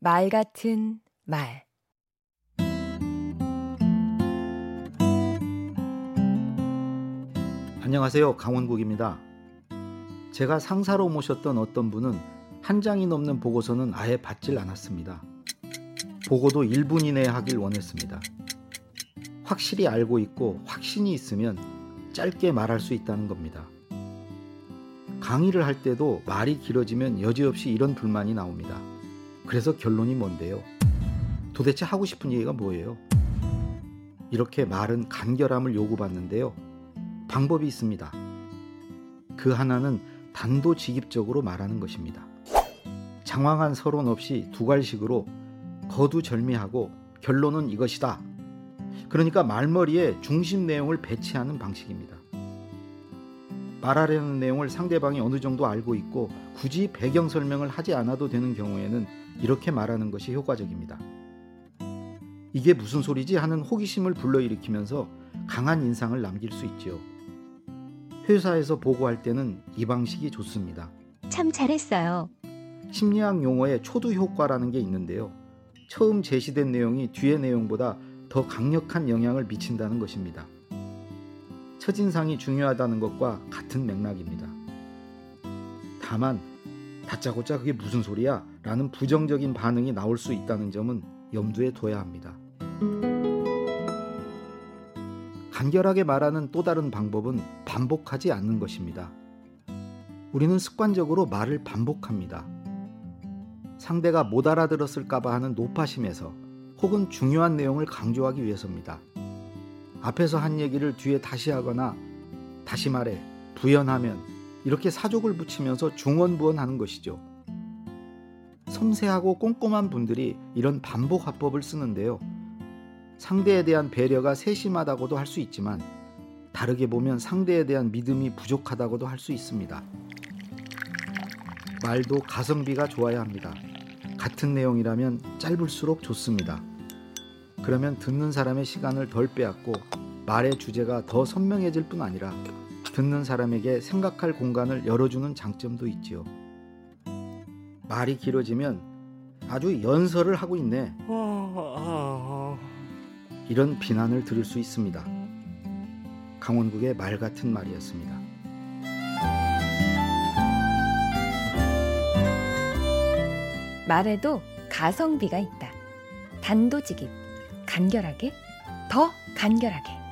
말 같은 말 안녕하세요. 강원국입니다. 제가 상사로 모셨던 어떤 분은 한 장이 넘는 보고서는 아예 받질 않았습니다. 보고도 1분 이내에 하길 원했습니다. 확실히 알고 있고 확신이 있으면 짧게 말할 수 있다는 겁니다. 강의를 할 때도 말이 길어지면 여지없이 이런 불만이 나옵니다. 그래서 결론이 뭔데요? 도대체 하고 싶은 얘기가 뭐예요? 이렇게 말은 간결함을 요구받는데요. 방법이 있습니다. 그 하나는 단도직입적으로 말하는 것입니다. 장황한 서론 없이 두갈식으로 거두절미하고 결론은 이것이다. 그러니까 말머리에 중심 내용을 배치하는 방식입니다. 말하려는 내용을 상대방이 어느 정도 알고 있고 굳이 배경 설명을 하지 않아도 되는 경우에는 이렇게 말하는 것이 효과적입니다. 이게 무슨 소리지 하는 호기심을 불러일으키면서 강한 인상을 남길 수 있지요. 회사에서 보고할 때는 이 방식이 좋습니다. 참 잘했어요. 심리학 용어에 초두 효과라는 게 있는데요. 처음 제시된 내용이 뒤의 내용보다 더 강력한 영향을 미친다는 것입니다. 첫인상이 중요하다는 것과 같은 맥락입니다. 다만 다짜고짜 그게 무슨 소리야? 라는 부정적인 반응이 나올 수 있다는 점은 염두에 둬야 합니다. 간결하게 말하는 또 다른 방법은 반복하지 않는 것입니다. 우리는 습관적으로 말을 반복합니다. 상대가 못 알아들었을까봐 하는 노파심에서 혹은 중요한 내용을 강조하기 위해서입니다. 앞에서 한 얘기를 뒤에 다시 하거나 다시 말해 부연하면 이렇게 사족을 붙이면서 중원부원하는 것이죠. 섬세하고 꼼꼼한 분들이 이런 반복 화법을 쓰는데요. 상대에 대한 배려가 세심하다고도 할 수 있지만 다르게 보면 상대에 대한 믿음이 부족하다고도 할 수 있습니다. 말도 가성비가 좋아야 합니다. 같은 내용이라면 짧을수록 좋습니다. 그러면 듣는 사람의 시간을 덜 빼앗고 말의 주제가 더 선명해질 뿐 아니라 듣는 사람에게 생각할 공간을 열어주는 장점도 있지요. 말이 길어지면 아주 연설을 하고 있네. 이런 비난을 들을 수 있습니다. 강원국의 말 같은 말이었습니다. 말에도 가성비가 있다. 단도직입, 간결하게, 더 간결하게.